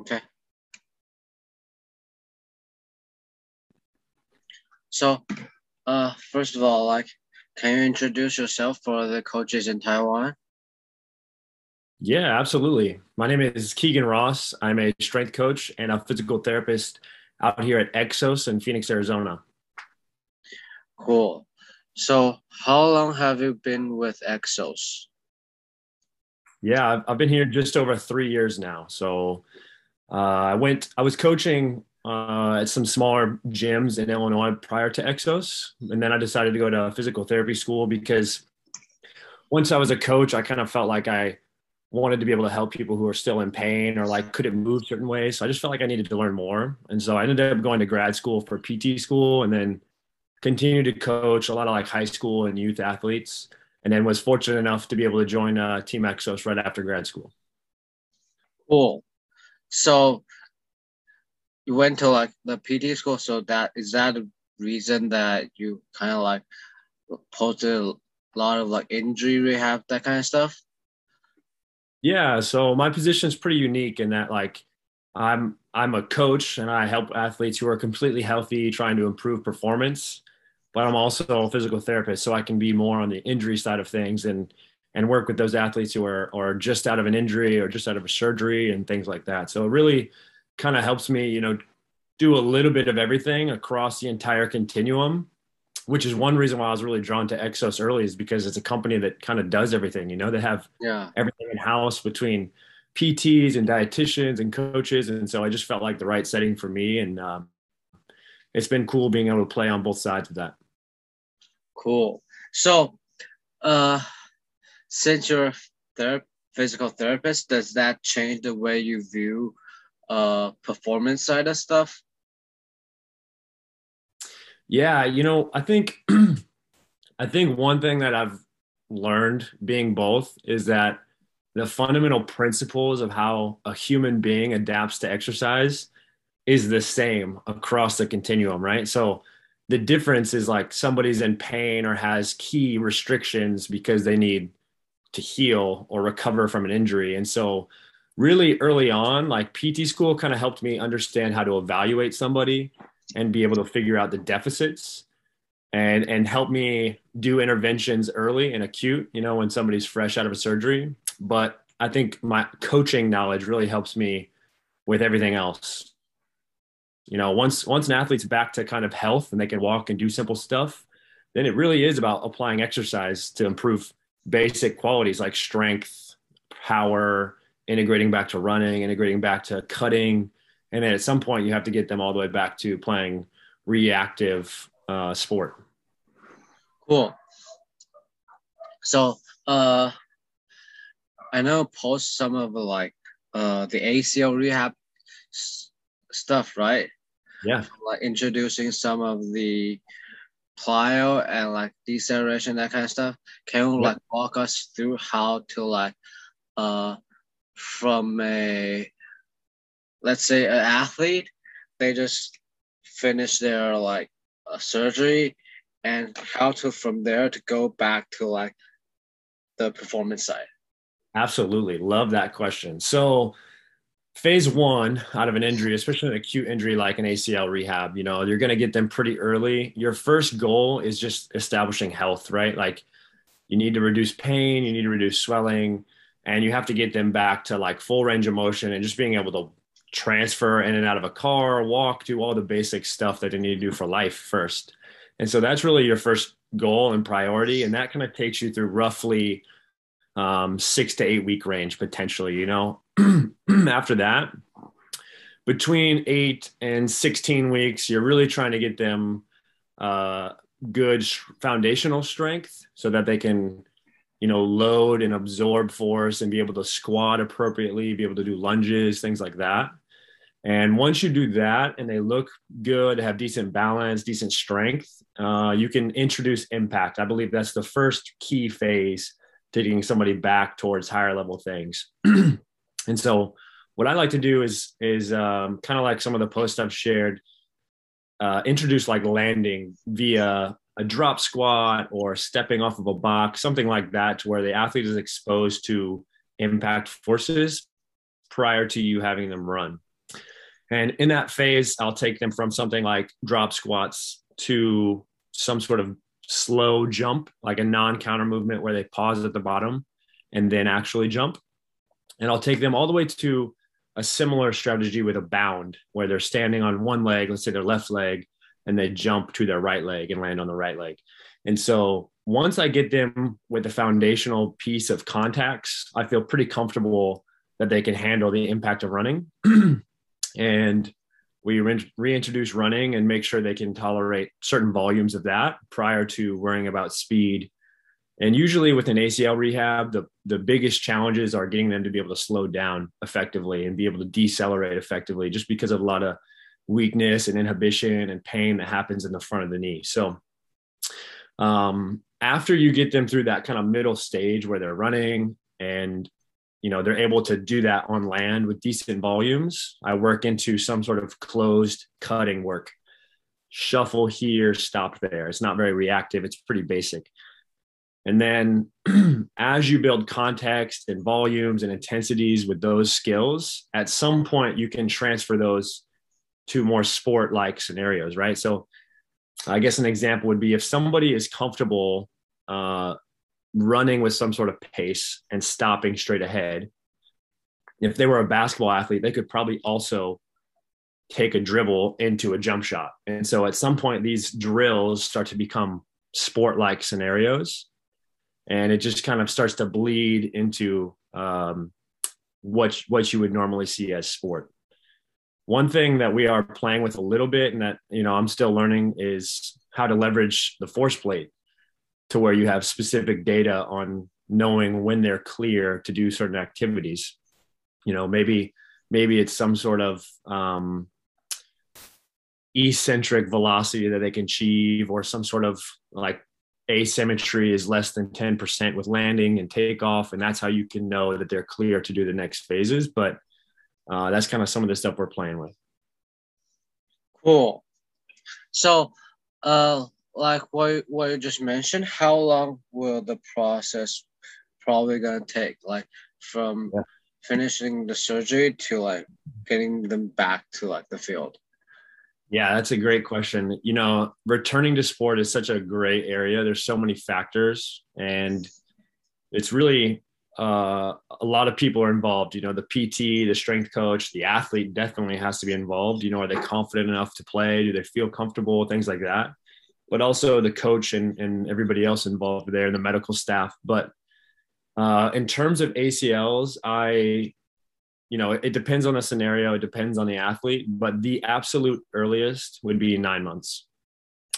Okay. So, uh, first of all, like, can you introduce yourself for the coaches in Taiwan? Yeah, absolutely. My name is Keegan Ross. I'm a strength coach and a physical therapist out here at Exos in Phoenix, Arizona. Cool. So, how long have you been with Exos? Yeah, I've, I've been here just over three years now. So, uh, I went, I was coaching uh, at some smaller gyms in Illinois prior to Exos. And then I decided to go to physical therapy school because once I was a coach, I kind of felt like I wanted to be able to help people who are still in pain or like couldn't move certain ways. So I just felt like I needed to learn more. And so I ended up going to grad school for PT school and then continued to coach a lot of like high school and youth athletes. And then was fortunate enough to be able to join uh, Team Exos right after grad school. Cool. So you went to like the PT school. So that is that the reason that you kind of like posted a lot of like injury rehab, that kind of stuff? Yeah, so my position is pretty unique in that like I'm I'm a coach and I help athletes who are completely healthy trying to improve performance, but I'm also a physical therapist so I can be more on the injury side of things and and work with those athletes who are are just out of an injury or just out of a surgery and things like that. So it really kind of helps me, you know, do a little bit of everything across the entire continuum which is one reason why I was really drawn to Exos early is because it's a company that kind of does everything. You know, they have yeah. everything in house between PTs and dietitians and coaches, and so I just felt like the right setting for me. And um, it's been cool being able to play on both sides of that. Cool. So, uh, since you're a ther- physical therapist, does that change the way you view uh performance side of stuff? Yeah, you know, I think I think one thing that I've learned being both is that the fundamental principles of how a human being adapts to exercise is the same across the continuum, right? So the difference is like somebody's in pain or has key restrictions because they need to heal or recover from an injury. And so really early on, like PT school kind of helped me understand how to evaluate somebody and be able to figure out the deficits and and help me do interventions early and acute you know when somebody's fresh out of a surgery but i think my coaching knowledge really helps me with everything else you know once once an athlete's back to kind of health and they can walk and do simple stuff then it really is about applying exercise to improve basic qualities like strength power integrating back to running integrating back to cutting and then at some point you have to get them all the way back to playing reactive uh, sport. Cool. So uh, I know post some of like uh, the ACL rehab s- stuff, right? Yeah. Like introducing some of the plyo and like deceleration, that kind of stuff. Can you like walk us through how to like uh from a let's say an athlete, they just finish their like surgery and how to from there to go back to like the performance side. Absolutely. Love that question. So phase one out of an injury, especially an acute injury like an ACL rehab, you know, you're going to get them pretty early. Your first goal is just establishing health, right? Like you need to reduce pain, you need to reduce swelling, and you have to get them back to like full range of motion and just being able to transfer in and out of a car, walk, do all the basic stuff that they need to do for life first. And so that's really your first goal and priority. And that kind of takes you through roughly um, six to eight week range potentially, you know. After that, between eight and 16 weeks, you're really trying to get them uh, good foundational strength so that they can you know, load and absorb force and be able to squat appropriately, be able to do lunges, things like that. And once you do that and they look good, have decent balance, decent strength, uh, you can introduce impact. I believe that's the first key phase getting somebody back towards higher level things. and so, what I like to do is is um, kind of like some of the posts I've shared, uh, introduce like landing via a drop squat or stepping off of a box, something like that, to where the athlete is exposed to impact forces prior to you having them run. And in that phase, I'll take them from something like drop squats to some sort of slow jump, like a non counter movement where they pause at the bottom and then actually jump. And I'll take them all the way to a similar strategy with a bound where they're standing on one leg, let's say their left leg, and they jump to their right leg and land on the right leg. And so once I get them with the foundational piece of contacts, I feel pretty comfortable that they can handle the impact of running. and we re- reintroduce running and make sure they can tolerate certain volumes of that prior to worrying about speed. And usually with an ACL rehab, the, the biggest challenges are getting them to be able to slow down effectively and be able to decelerate effectively just because of a lot of weakness and inhibition and pain that happens in the front of the knee. So um, after you get them through that kind of middle stage where they're running and you know they're able to do that on land with decent volumes i work into some sort of closed cutting work. Shuffle here stop there. It's not very reactive. It's pretty basic and then as you build context and volumes and intensities with those skills at some point you can transfer those to more sport like scenarios right so i guess an example would be if somebody is comfortable uh, running with some sort of pace and stopping straight ahead. If they were a basketball athlete, they could probably also take a dribble into a jump shot. And so at some point, these drills start to become sport like scenarios. And it just kind of starts to bleed into um, what, what you would normally see as sport. One thing that we are playing with a little bit and that, you know, I'm still learning is how to leverage the force plate to where you have specific data on knowing when they're clear to do certain activities you know maybe maybe it's some sort of um, eccentric velocity that they can achieve or some sort of like asymmetry is less than 10% with landing and takeoff and that's how you can know that they're clear to do the next phases but uh, that's kind of some of the stuff we're playing with cool so uh like what what you just mentioned, how long will the process probably gonna take? Like from yeah. finishing the surgery to like getting them back to like the field. Yeah, that's a great question. You know, returning to sport is such a great area. There's so many factors, and it's really uh, a lot of people are involved. You know, the PT, the strength coach, the athlete definitely has to be involved. You know, are they confident enough to play? Do they feel comfortable? Things like that but also the coach and, and everybody else involved there, the medical staff. But uh, in terms of ACLs, I, you know, it, depends on the scenario, it depends on the athlete, but the absolute earliest would be nine months.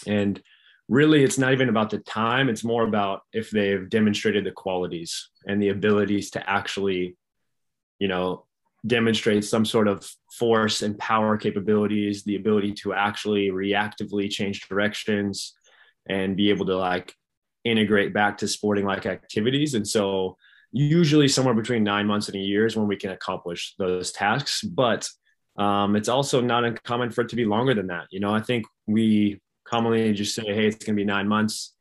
And really, it's not even about the time, it's more about if they've demonstrated the qualities and the abilities to actually, you know, demonstrate some sort of force and power capabilities, the ability to actually reactively change directions and be able to like integrate back to sporting like activities. And so usually somewhere between nine months and a year is when we can accomplish those tasks. But um, it's also not uncommon for it to be longer than that. You know, I think we commonly just say, hey, it's going to be nine months.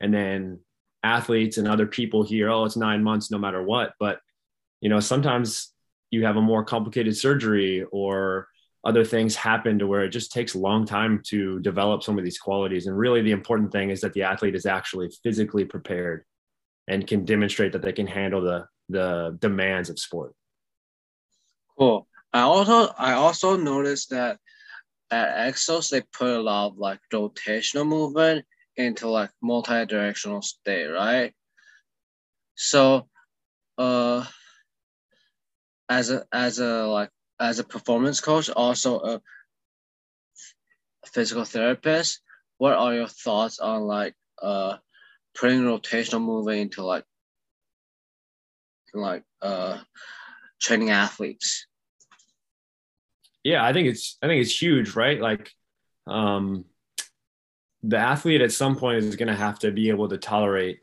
And then athletes and other people hear, oh, it's nine months no matter what. But, you know, sometimes you have a more complicated surgery or other things happen to where it just takes a long time to develop some of these qualities. And really, the important thing is that the athlete is actually physically prepared and can demonstrate that they can handle the the demands of sport. Cool. I also I also noticed that at Exos they put a lot of like rotational movement into like multi-directional state, right? So uh as a as a like as a performance coach, also a physical therapist, what are your thoughts on like uh putting rotational movement into like like uh training athletes? Yeah, I think it's I think it's huge, right? Like um the athlete at some point is going to have to be able to tolerate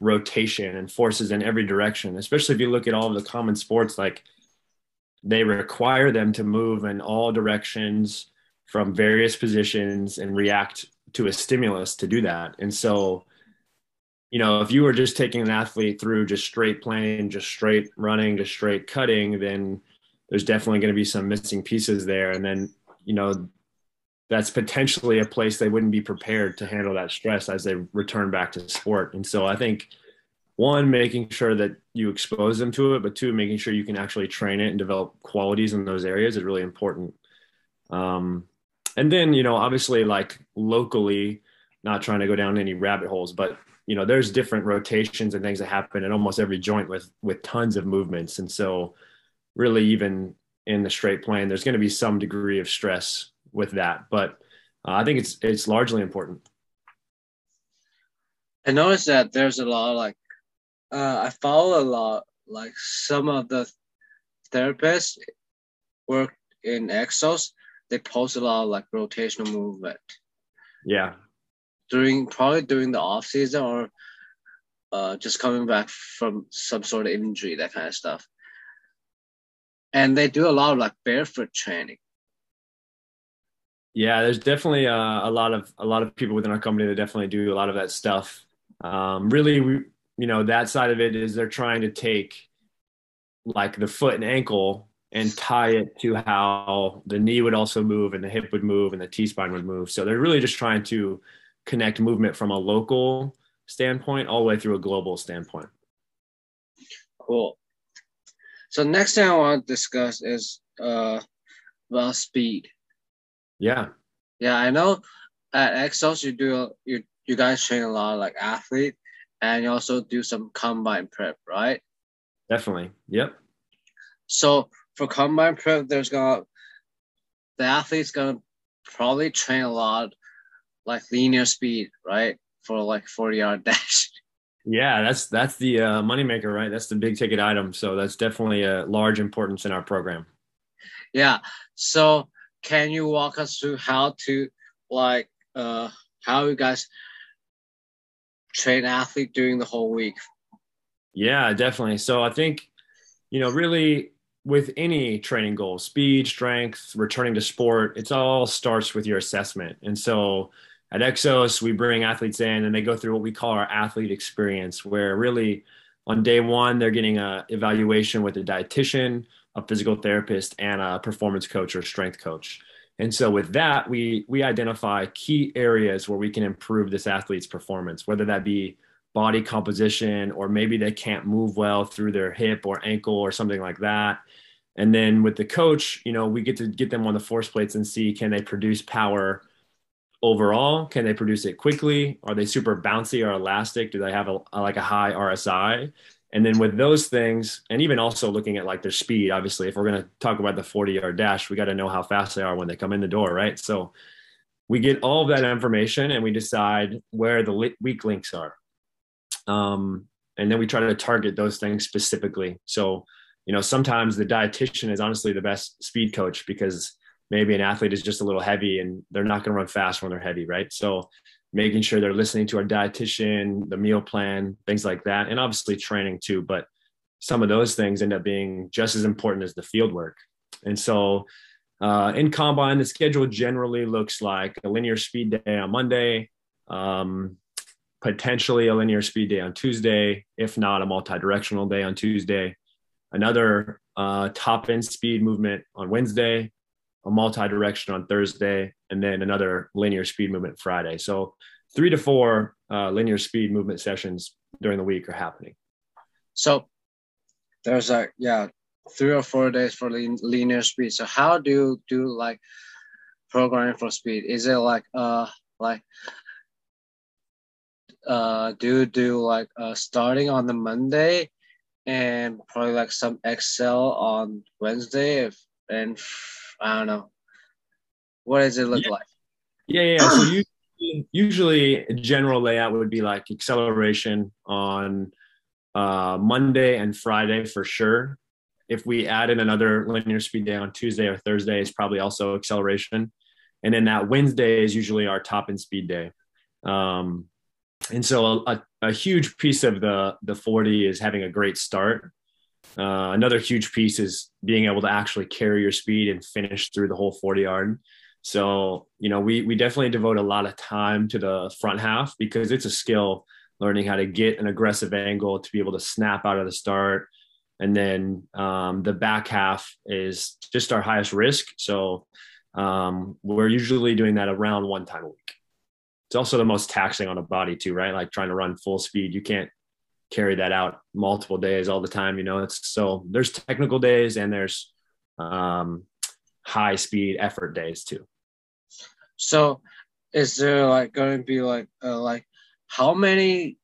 rotation and forces in every direction, especially if you look at all of the common sports like they require them to move in all directions from various positions and react to a stimulus to do that. And so, you know, if you were just taking an athlete through just straight playing, just straight running, just straight cutting, then there's definitely going to be some missing pieces there. And then, you know, that's potentially a place they wouldn't be prepared to handle that stress as they return back to sport. And so I think one, making sure that you expose them to it, but two, making sure you can actually train it and develop qualities in those areas is really important. Um, and then, you know, obviously, like locally, not trying to go down any rabbit holes, but you know, there's different rotations and things that happen in almost every joint with with tons of movements. And so, really, even in the straight plane, there's going to be some degree of stress with that. But uh, I think it's it's largely important. I noticed that there's a lot of like uh, I follow a lot like some of the therapists work in exos. They post a lot of like rotational movement. Yeah. During probably during the off season or uh, just coming back from some sort of injury, that kind of stuff. And they do a lot of like barefoot training. Yeah, there's definitely uh, a lot of a lot of people within our company that definitely do a lot of that stuff. Um, really, we you know that side of it is they're trying to take like the foot and ankle and tie it to how the knee would also move and the hip would move and the T spine would move. So they're really just trying to connect movement from a local standpoint all the way through a global standpoint. Cool. So next thing I want to discuss is uh about speed. Yeah. Yeah, I know at Exos you do you you guys train a lot of like athlete and you also do some combine prep, right? Definitely. Yep. So for combine prep, there's gonna the athlete's gonna probably train a lot like linear speed, right? For like 40 yard dash. Yeah, that's that's the uh, moneymaker, right? That's the big ticket item. So that's definitely a large importance in our program. Yeah. So can you walk us through how to like uh how you guys train athlete during the whole week? Yeah, definitely. So I think, you know, really with any training goal, speed, strength, returning to sport, it's all starts with your assessment. And so at Exos, we bring athletes in and they go through what we call our athlete experience, where really on day one, they're getting a evaluation with a dietitian, a physical therapist, and a performance coach or strength coach. And so with that, we we identify key areas where we can improve this athlete's performance, whether that be body composition or maybe they can't move well through their hip or ankle or something like that. And then with the coach, you know, we get to get them on the force plates and see can they produce power overall? Can they produce it quickly? Are they super bouncy or elastic? Do they have a, like a high RSI? And then with those things, and even also looking at like their speed, obviously, if we're going to talk about the 40 yard dash, we got to know how fast they are when they come in the door, right? So we get all of that information and we decide where the weak links are. Um, and then we try to target those things specifically. So, you know, sometimes the dietitian is honestly the best speed coach because maybe an athlete is just a little heavy and they're not going to run fast when they're heavy, right? So making sure they're listening to our dietitian, the meal plan, things like that, and obviously training too. But some of those things end up being just as important as the field work. And so uh, in combine, the schedule generally looks like a linear speed day on Monday, um, potentially a linear speed day on Tuesday, if not a multi-directional day on Tuesday, another uh, top end speed movement on Wednesday, a multi-direction on Thursday, and then another linear speed movement Friday. So three to four uh, linear speed movement sessions during the week are happening. So there's a yeah three or four days for linear speed. So how do you do like programming for speed? Is it like uh like uh do you do like uh starting on the Monday and probably like some accel on Wednesday if and I don't know. What does it look yeah. like? Yeah, yeah. so usually, usually, a general layout would be like acceleration on uh, Monday and Friday for sure. If we add in another linear speed day on Tuesday or Thursday, it's probably also acceleration. And then that Wednesday is usually our top end speed day. Um, and so a, a huge piece of the the 40 is having a great start uh, another huge piece is being able to actually carry your speed and finish through the whole 40 yard. So, you know, we, we definitely devote a lot of time to the front half because it's a skill learning how to get an aggressive angle to be able to snap out of the start, and then um, the back half is just our highest risk. So um, we're usually doing that around one time a week. It's also the most taxing on the body too, right? Like trying to run full speed, you can't carry that out multiple days all the time. You know, it's so there's technical days and there's um, high speed effort days too. So, is there like going to be like uh, like how many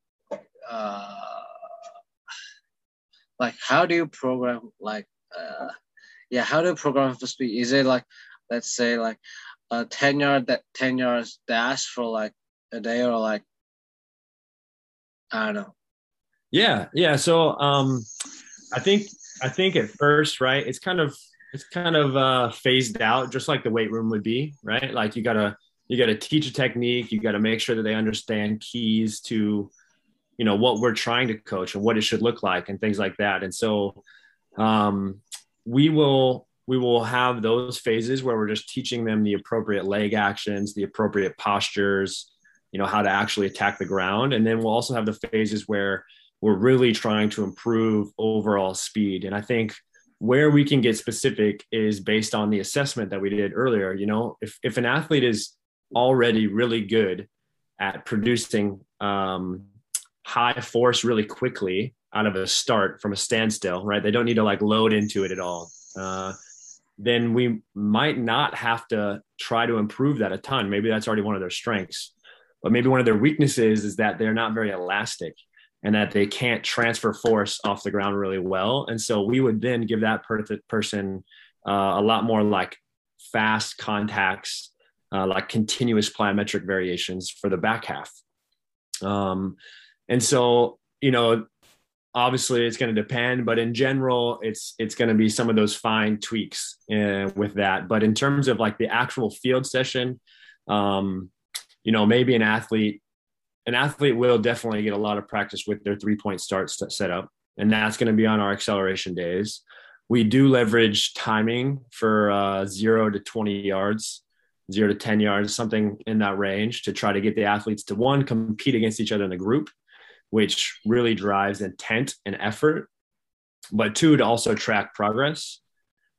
uh like how do you program like uh yeah how do you program for speed is it like let's say like a 10 yard that 10 yards dash for like a day or like i don't know yeah yeah. So um i think i think at first right it's kind of it's kind of uh phased out just like the weight room would be right? Like you gotta you gotta teach a technique you gotta make sure that they understand keys to you know what we're trying to coach and what it should look like and things like that. And so um, we will we will have those phases where we're just teaching them the appropriate leg actions the appropriate postures you know how to actually attack the ground. And then we'll also have the phases where we're really trying to improve overall speed and i think where we can get specific is based on the assessment that we did earlier you know if, if an athlete is already really good at producing um, high force really quickly out of a start from a standstill, right? They don't need to like load into it at all. Uh, then we might not have to try to improve that a ton. Maybe that's already one of their strengths, but maybe one of their weaknesses is that they're not very elastic and that they can't transfer force off the ground really well. And so we would then give that per- person uh, a lot more like fast contacts, uh, like continuous plyometric variations for the back half. Um, and so, you know, obviously it's going to depend, but in general, it's it's going to be some of those fine tweaks uh, with that. But in terms of like the actual field session, um, you know, maybe an athlete, an athlete will definitely get a lot of practice with their three point starts set up, and that's going to be on our acceleration days. We do leverage timing for uh, zero to twenty yards zero to 10 yards, something in that range to try to get the athletes to one, compete against each other in the group, which really drives intent and effort, but two, to also track progress.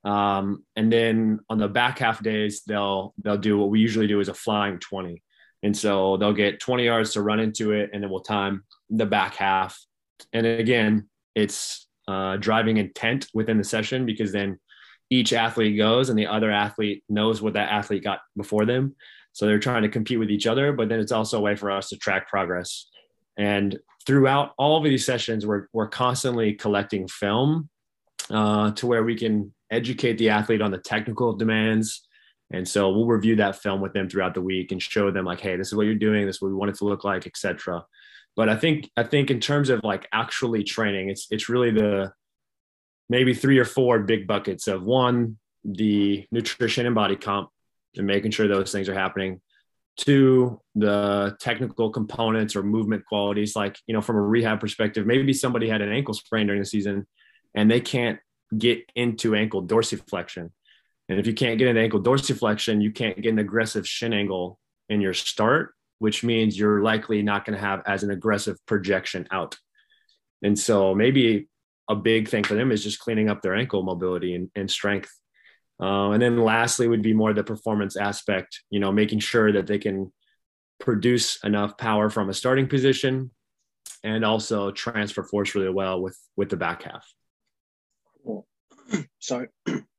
Um, and then on the back half days, they'll they'll do what we usually do is a flying 20. And so they'll get 20 yards to run into it, and then we'll time the back half. And again, it's uh, driving intent within the session because then each athlete goes and the other athlete knows what that athlete got before them. So they're trying to compete with each other, but then it's also a way for us to track progress. And throughout all of these sessions, we're, we're constantly collecting film uh, to where we can educate the athlete on the technical demands. And so we'll review that film with them throughout the week and show them like, hey, this is what you're doing, this is what we want it to look like, etc. But I think I think in terms of like actually training, it's it's really the maybe three or four big buckets of one, the nutrition and body comp and making sure those things are happening. Two, the technical components or movement qualities, like, you know, from a rehab perspective, maybe somebody had an ankle sprain during the season and they can't get into ankle dorsiflexion. And if you can't get an ankle dorsiflexion, you can't get an aggressive shin angle in your start, which means you're likely not going to have as an aggressive projection out. And so maybe a big thing for them is just cleaning up their ankle mobility and, and strength. Uh, and then lastly would be more the performance aspect, you know, making sure that they can produce enough power from a starting position and also transfer force really well with with the back half. Sorry. so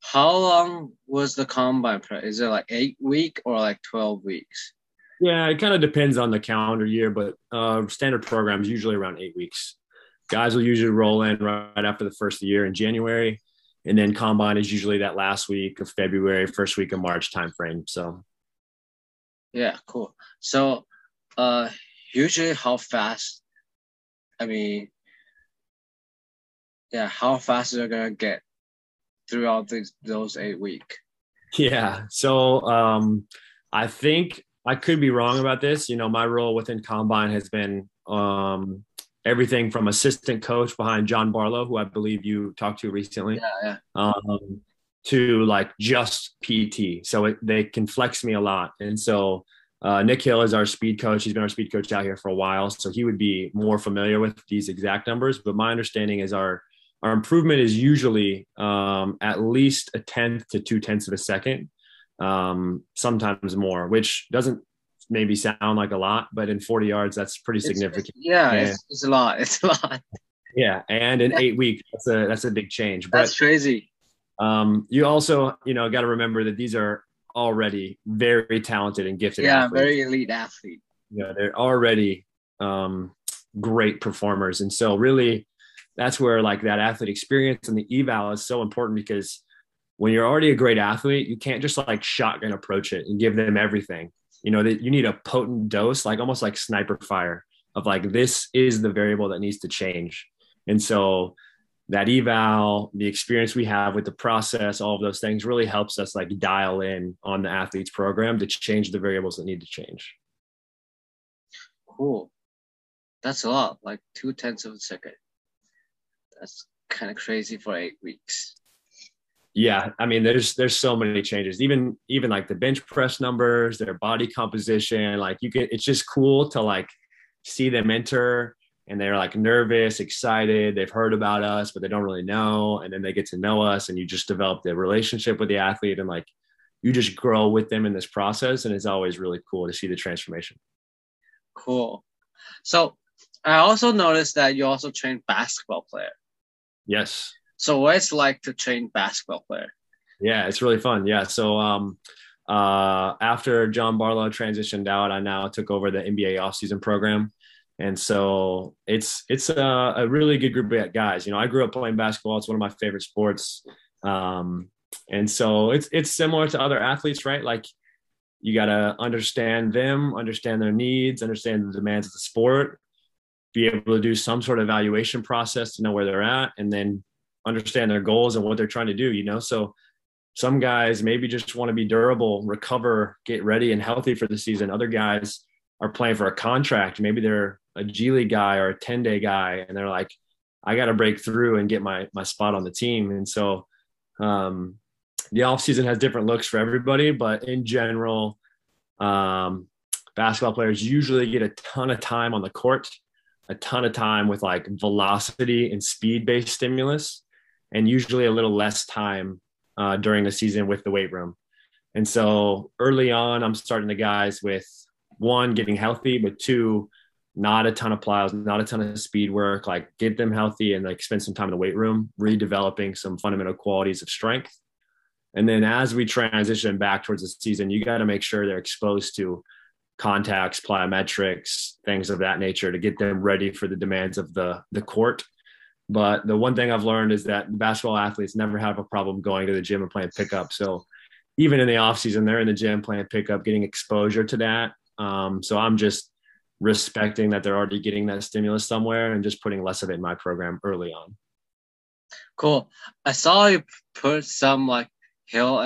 how long was the combine? Is it like eight week or like 12 weeks? Yeah, it kind of depends on the calendar year, but uh, standard programs usually around eight weeks guys will usually roll in right after the first the year in January. And then combine is usually that last week of February, first week of March timeframe. So yeah, cool. So uh usually how fast I mean yeah, how fast are gonna get throughout these those eight week? Yeah. So um I think I could be wrong about this. You know, my role within Combine has been um everything from assistant coach behind John Barlow, who I believe you talked to recently, yeah, yeah. Um, to like just PT. So it, they can flex me a lot. And so Uh, Nick Hill is our speed coach. He's been our speed coach out here for a while, so he would be more familiar with these exact numbers. But my understanding is our our improvement is usually um, at least a tenth to two tenths of a second, um, sometimes more, which doesn't maybe sound like a lot, but in 40 yards, that's pretty significant. It's, yeah, it's, it's, a lot. It's a lot. Yeah, and in eight weeks, that's a that's a big change. But, that's crazy. Um, you also, you know, got to remember that these are already very talented and gifted. Yeah, athletes. very elite athlete. Yeah, they're already um, great performers, and so really, that's where like that athlete experience and the eval is so important because when you're already a great athlete, you can't just like shotgun approach it and give them everything. You know that you need a potent dose, like almost like sniper fire of like this is the variable that needs to change. And so that eval, the experience we have with the process, all of those things really helps us like dial in on the athlete's program to change the variables that need to change. Cool. That's a lot, like two tenths of a second. That's kind of crazy for eight weeks. Yeah, I mean, there's there's so many changes. Even even like the bench press numbers, their body composition. Like you can, it's just cool to like see them enter and they're like nervous, excited. They've heard about us, but they don't really know. And then they get to know us, and you just develop the relationship with the athlete, and like you just grow with them in this process. And it's always really cool to see the transformation. Cool. So I also noticed that you also train basketball player. Yes. So what it's like to train basketball player? Yeah, it's really fun. Yeah. So um, uh, after John Barlow transitioned out, I now took over the NBA offseason program and so it's it's a, a, really good group of guys. You know, I grew up playing basketball; it's one of my favorite sports. Um, and so it's it's similar to other athletes, right? Like you got to understand them, understand their needs, understand the demands of the sport, be able to do some sort of evaluation process to know where they're at, and then understand their goals and what they're trying to do. You know, so some guys maybe just want to be durable, recover, get ready and healthy for the season. Other guys are playing for a contract. Maybe they're a G League guy or a 10 day guy, and they're like, I got to break through and get my my spot on the team. And so um, the off season has different looks for everybody, but in general, um, basketball players usually get a ton of time on the court, a ton of time with like velocity and speed based stimulus, and usually a little less time uh, during the season with the weight room. And so early on, I'm starting the guys with one, getting healthy, but two, not a ton of plyos, not a ton of speed work, like get them healthy and like spend some time in the weight room, redeveloping some fundamental qualities of strength. And then as we transition back towards the season, you got to make sure they're exposed to contacts, plyometrics, things of that nature to get them ready for the demands of the the court. But the one thing I've learned is that basketball athletes never have a problem going to the gym and playing pickup. So even in the off season, they're in the gym playing pickup, getting exposure to that. Um, so I'm just respecting that they're already getting that stimulus somewhere and just putting less of it in my program early on. Cool. I saw you put some like hill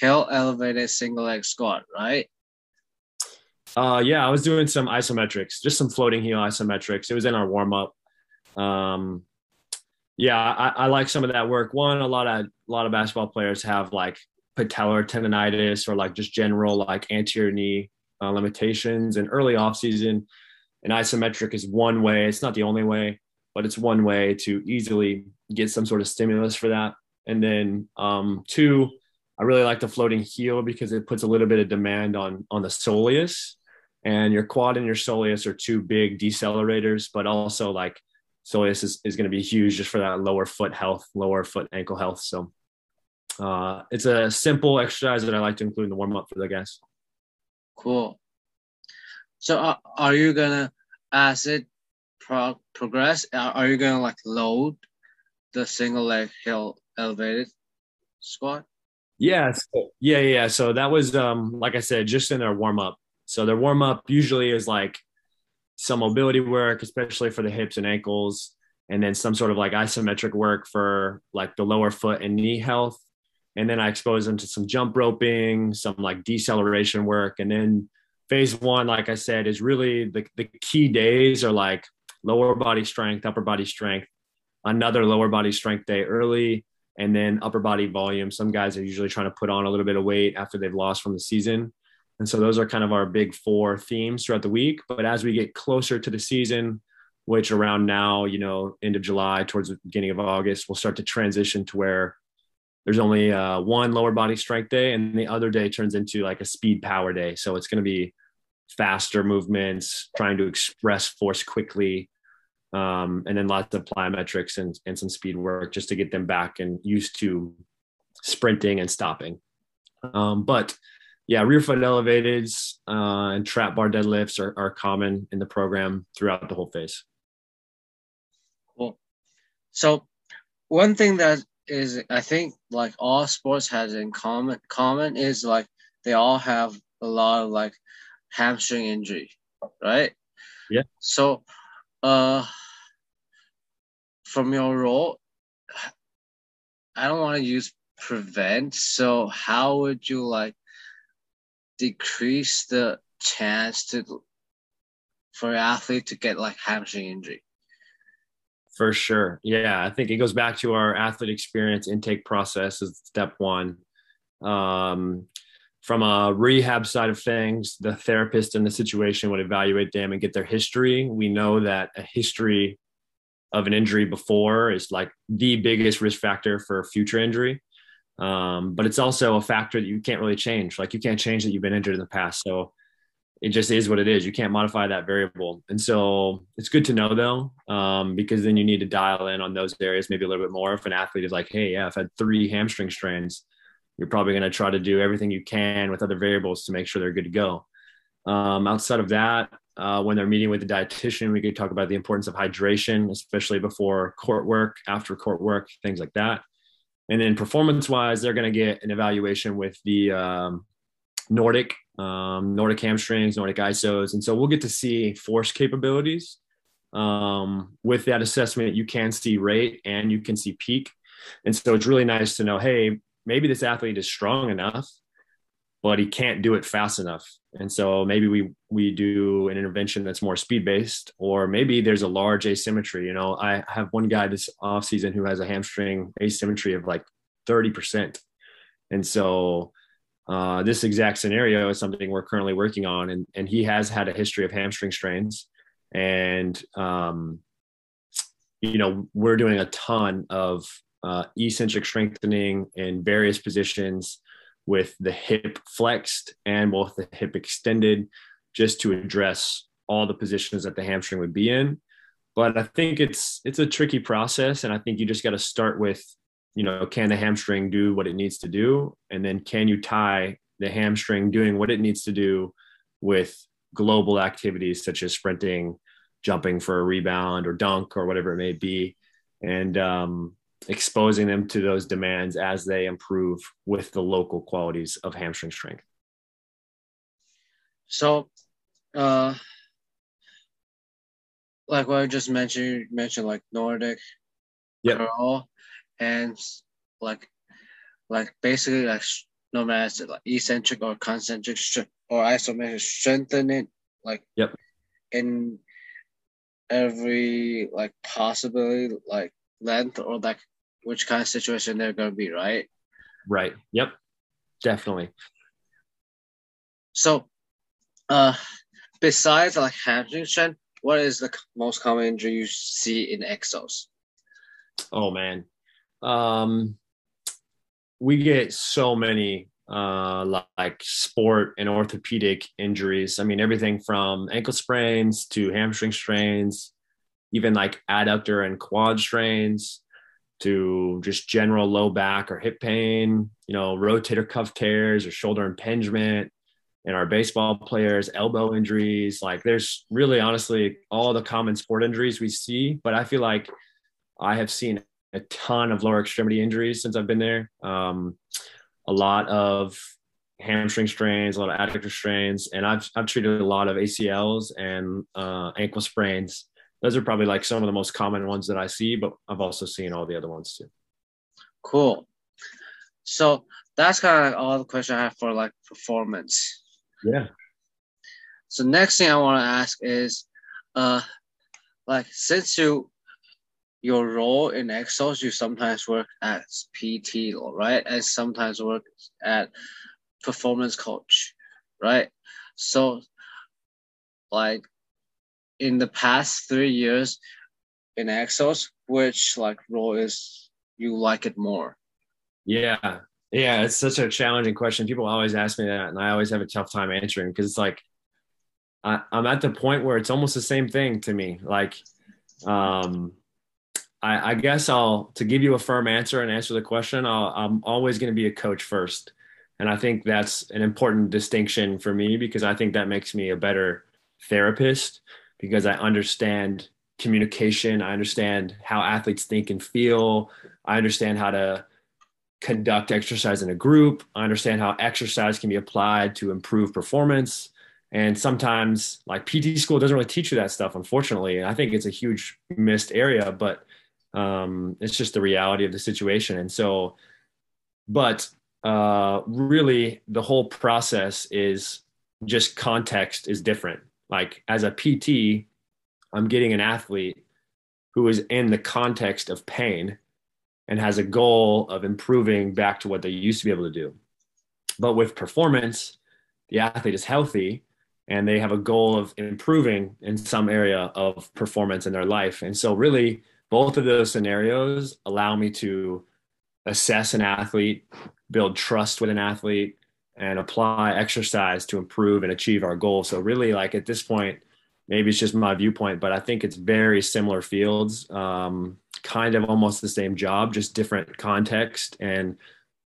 hill elevated single leg squat, right? Uh, yeah, I was doing some isometrics, just some floating heel isometrics. It was in our warm up. Um, yeah, I, I like some of that work. One, a lot of a lot of basketball players have like patellar tendonitis or like just general like anterior knee uh, limitations and early off season. an isometric is one way. It's not the only way, but it's one way to easily get some sort of stimulus for that. And then um, two, I really like the floating heel because it puts a little bit of demand on on the soleus. And your quad and your soleus are two big decelerators, but also like soleus is, is going to be huge just for that lower foot health, lower foot ankle health. So uh, it's a simple exercise that I like to include in the warm up for the guys. Cool. So uh, are you gonna, as it pro- progress, are you gonna like load the single leg hill elevated squat? Yeah, so, yeah, yeah. So that was, um, like I said, just in our warm up. So their warm up usually is like some mobility work, especially for the hips and ankles, and then some sort of like isometric work for like the lower foot and knee health and then I expose them to some jump roping, some like deceleration work, and then phase one, like I said, is really the the key days are like lower body strength, upper body strength, another lower body strength day early, and then upper body volume. Some guys are usually trying to put on a little bit of weight after they've lost from the season. And so those are kind of our big four themes throughout the week. But as we get closer to the season, which around now, you know, end of July towards the beginning of August, we'll start to transition to where there's only uh, one lower body strength day and the other day turns into like a speed power day. So it's going to be faster movements, trying to express force quickly, um, and then lots of plyometrics and, and some speed work just to get them back and used to sprinting and stopping. Um, but yeah, rear foot elevateds uh, and trap bar deadlifts are, are common in the program throughout the whole phase. Cool. So one thing that is I think like all sports has in common common is like they all have a lot of like hamstring injury, right? Yeah. So uh from your role, I don't want to use prevent. So how would you like decrease the chance to for athlete to get like hamstring injury? For sure. Yeah. I think it goes back to our athlete experience intake process is step one. Um, from a rehab side of things, the therapist in the situation would evaluate them and get their history. We know that a history of an injury before is like the biggest risk factor for future injury. Um, but it's also a factor that you can't really change. Like you can't change that you've been injured in the past. So it just is what it is. You can't modify that variable. And so it's good to know though, um, because then you need to dial in on those areas maybe a little bit more. If an athlete is like, hey, yeah, I've had three hamstring strains, you're probably going to try to do everything you can with other variables to make sure they're good to go. Um, outside of that, uh, when they're meeting with the dietitian, we could talk about the importance of hydration, especially before court work, after court work, things like that. And then performance wise, they're going to get an evaluation with the um, Nordic, um, Nordic hamstrings, Nordic ISOs. And so we'll get to see force capabilities. Um, with that assessment, you can see rate and you can see peak. And so it's really nice to know, hey, maybe this athlete is strong enough but he can't do it fast enough. And so maybe we we do an intervention that's more speed based, or maybe there's a large asymmetry. You know, I have one guy this off season who has a hamstring asymmetry of like 30%. And so uh, this exact scenario is something we're currently working on, and and he has had a history of hamstring strains, and um, you know we're doing a ton of uh, eccentric strengthening in various positions with the hip flexed and both the hip extended just to address all the positions that the hamstring would be in. But i think it's it's a tricky process and i think you just got to start with you know can the hamstring do what it needs to do? And then can you tie the hamstring doing what it needs to do with global activities such as sprinting jumping for a rebound or dunk or whatever it may be? And um, exposing them to those demands as they improve with the local qualities of hamstring strength. So, uh, like what I just mentioned, you mentioned like Nordic, yep. curl, and like, like basically like no matter like eccentric or concentric or isometric strengthening, like yep, in every like possibility like length or like which kind of situation they're going to be, right? Right. Yep. Definitely. So, uh, besides like hamstring strain, what is the most common injury you see in exos? Oh man, um, we get so many uh, like sport and orthopedic injuries. I mean, everything from ankle sprains to hamstring strains, even like adductor and quad strains to just general low back or hip pain, you know, rotator cuff tears or shoulder impingement, and our baseball players, elbow injuries. Like there's really honestly all the common sport injuries we see, but I feel like I have seen a ton of lower extremity injuries since I've been there. Um, a lot of hamstring strains, a lot of adductor strains, and I've I've treated a lot of ACLs and uh, ankle sprains those are probably like some of the most common ones that I see, but I've also seen all the other ones too. Cool. So that's kind of like all the questions I have for like performance. Yeah. So next thing I want to ask is, uh, like since you your role in Exos, you sometimes work as PT, right? And sometimes work at performance coach, right? So, like, in the past three years in Exos, which like role is you like it more? Yeah, yeah, it's such a challenging question. People always ask me that, and I always have a tough time answering because it's like I, am at the point where it's almost the same thing to me. Like, um, I, I, guess I'll to give you a firm answer and answer the question. i am always going to be a coach first, and I think that's an important distinction for me because I think that makes me a better therapist because I understand communication. I understand how athletes think and feel. I understand how to conduct exercise in a group. I understand how exercise can be applied to improve performance. And sometimes, like PT school doesn't really teach you that stuff, unfortunately. And I think it's a huge missed area, but um, it's just the reality of the situation. And so, but uh, really, the whole process is just context is different. Like as a PT, I'm getting an athlete who is in the context of pain and has a goal of improving back to what they used to be able to do. But with performance, the athlete is healthy and they have a goal of improving in some area of performance in their life. And so, really, both of those scenarios allow me to assess an athlete, build trust with an athlete, and apply exercise to improve and achieve our goal. So, really, like at this point, maybe it's just my viewpoint, but I think it's very similar fields, um, kind of almost the same job, just different context and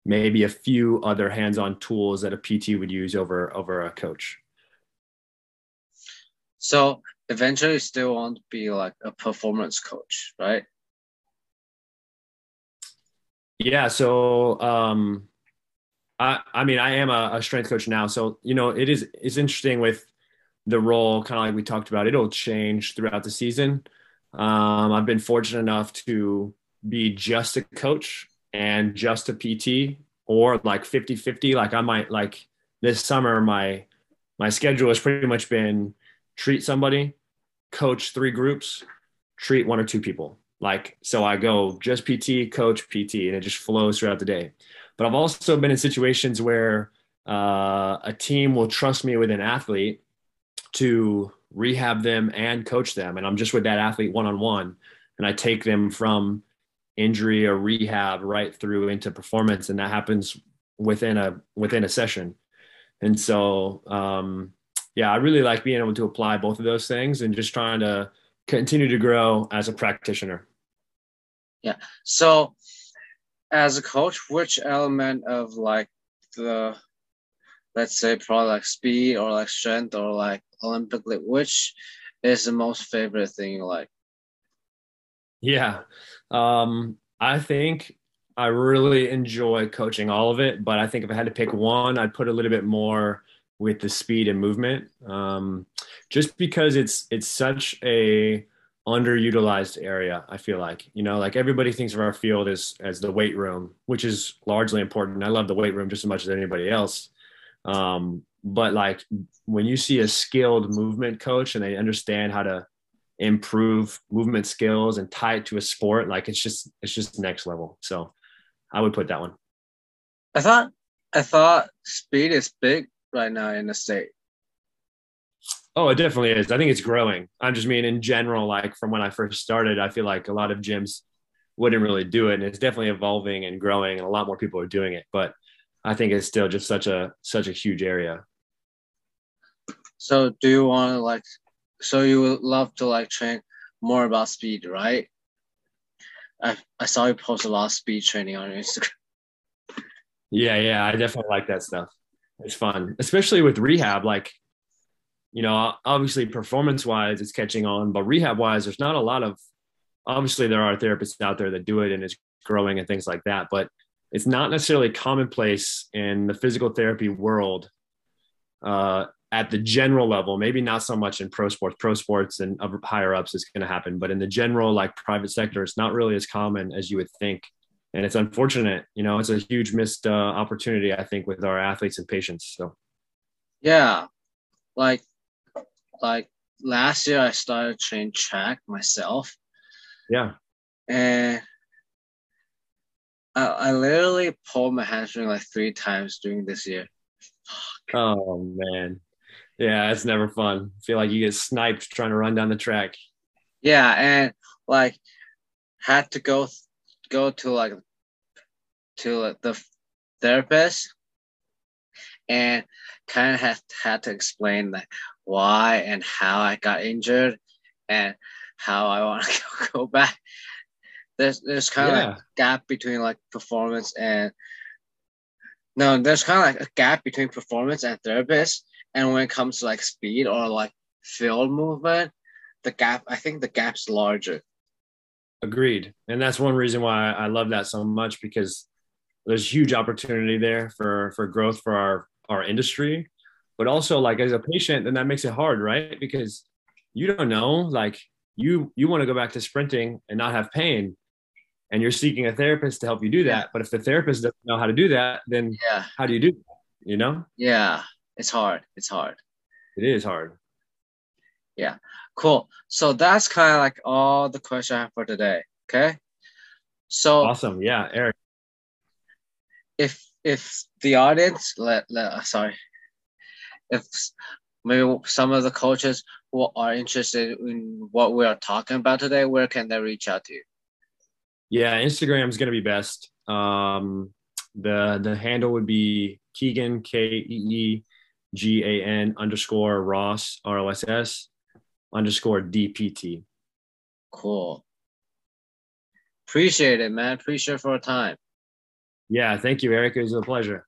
maybe a few other hands-on tools that a PT would use over over a coach. So eventually, you still want to be like a performance coach, right? Yeah. So, um, I I mean, I am a, a strength coach now, so you know, it is it's interesting with the role, kind of like we talked about, it'll change throughout the season. Um, I've been fortunate enough to be just a coach and just a PT or like 50 50. Like I might like this summer, my, my schedule has pretty much been treat somebody, coach three groups, treat one or two people. Like, so I go just PT, coach, PT, and it just flows throughout the day. But I've also been in situations where uh, a team will trust me with an athlete to rehab them and coach them. And I'm just with that athlete one on one. And I take them from injury or rehab right through into performance. And that happens within a within a session. And so um yeah, I really like being able to apply both of those things and just trying to continue to grow as a practitioner. Yeah. So as a coach, which element of like the let's say probably like speed or like strength or like Olympic lifting, which is the most favorite thing you like? Yeah. Um, I think I really enjoy coaching all of it, but I think if I had to pick one, I'd put a little bit more with the speed and movement. Um, just because it's it's such a underutilized area, I feel like. You know, like everybody thinks of our field as as the weight room, which is largely important. I love the weight room just as much as anybody else. Um, but like when you see a skilled movement coach and they understand how to improve movement skills and tie it to a sport like it's just it's just next level so i would put that one i thought i thought speed is big right now in the state oh it definitely is i think it's growing I'm just mean in general like from when i first started i feel like a lot of gyms wouldn't really do it and it's definitely evolving and growing and a lot more people are doing it but i think it's still just such a such a huge area so do you want to like? So you would love to like train more about speed, right? I I saw you post a lot of speed training on Instagram. Yeah, yeah, I definitely like that stuff. It's fun, especially with rehab. Like, you know, obviously performance wise, it's catching on, but rehab wise, there's not a lot of. Obviously, there are therapists out there that do it and it's growing and things like that, but it's not necessarily commonplace in the physical therapy world uh, at the general level, maybe not so much in pro sports. Pro sports and higher ups is going to happen, but in the general like private sector, it's not really as common as you would think, and it's unfortunate. You know, it's a huge missed uh, opportunity, I think, with our athletes and patients. So, yeah, like like last year I started train track myself. Yeah, and I, I literally pulled my hamstring like three times during this year. Oh man. Yeah, it's never fun. feel like you get sniped trying to run down the track. Yeah, and like had to go go to like to like, the therapist and kind of had had to explain like why and how I got injured and how I want to go back. There's there's kind of yeah. like a gap between like performance and no, there's kind of like a gap between performance and therapist. And when it comes to like speed or like field movement, the gap I think the gap's larger. Agreed. And that's one reason why I love that so much because there's huge opportunity there for for growth for our our industry. But also like as a patient, then that makes it hard, right? Because you don't know, like you you want to go back to sprinting and not have pain and you're seeking a therapist to help you do that. But if the therapist doesn't know how to do that then yeah. how do you do that? you know? Yeah it's hard it's hard. It is hard. Yeah cool. So that's kind of like all the questions i have for today okay? So awesome yeah eric. If if the audience let, let uh, sorry if maybe some of the coaches who are interested in what we are talking about today where can they reach out to you yeah, Instagram is going to be best. Um, the the handle would be Keegan K E E G A N underscore Ross R O S S underscore DPT. Cool. Appreciate it, man. Appreciate for our time. Yeah, thank you, Eric. It was a pleasure.